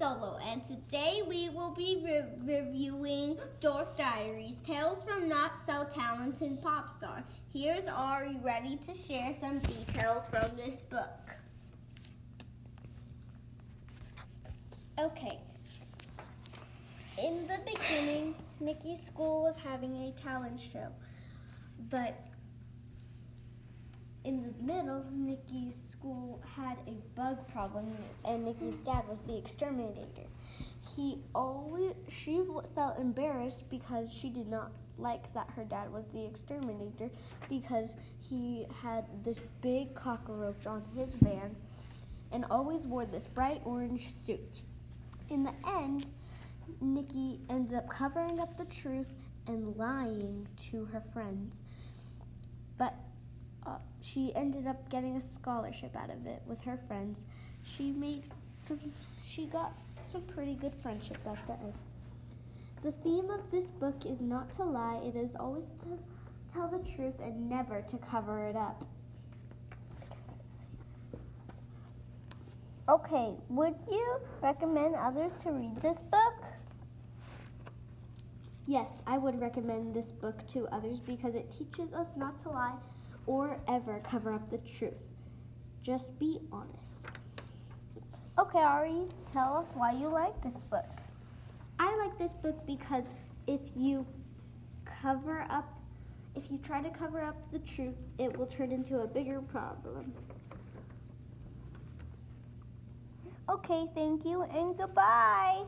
Solo, and today we will be re- reviewing Dork Diaries Tales from Not So Talented Pop Star. Here's Ari ready to share some details from this book. Okay. In the beginning, Nikki's school was having a talent show, but in the middle, Nikki's school had a bug problem, and Nikki's hmm. dad was the exterminator. He always she felt embarrassed because she did not like that her dad was the exterminator because he had this big cockroach on his van and always wore this bright orange suit. In the end, Nikki ends up covering up the truth and lying to her friends. But she ended up getting a scholarship out of it with her friends. She made some, she got some pretty good friendship at the end. The theme of this book is not to lie, it is always to tell the truth and never to cover it up. Okay, would you recommend others to read this book? Yes, I would recommend this book to others because it teaches us not to lie or ever cover up the truth. Just be honest. Okay, Ari, tell us why you like this book. I like this book because if you cover up, if you try to cover up the truth, it will turn into a bigger problem. Okay, thank you and goodbye.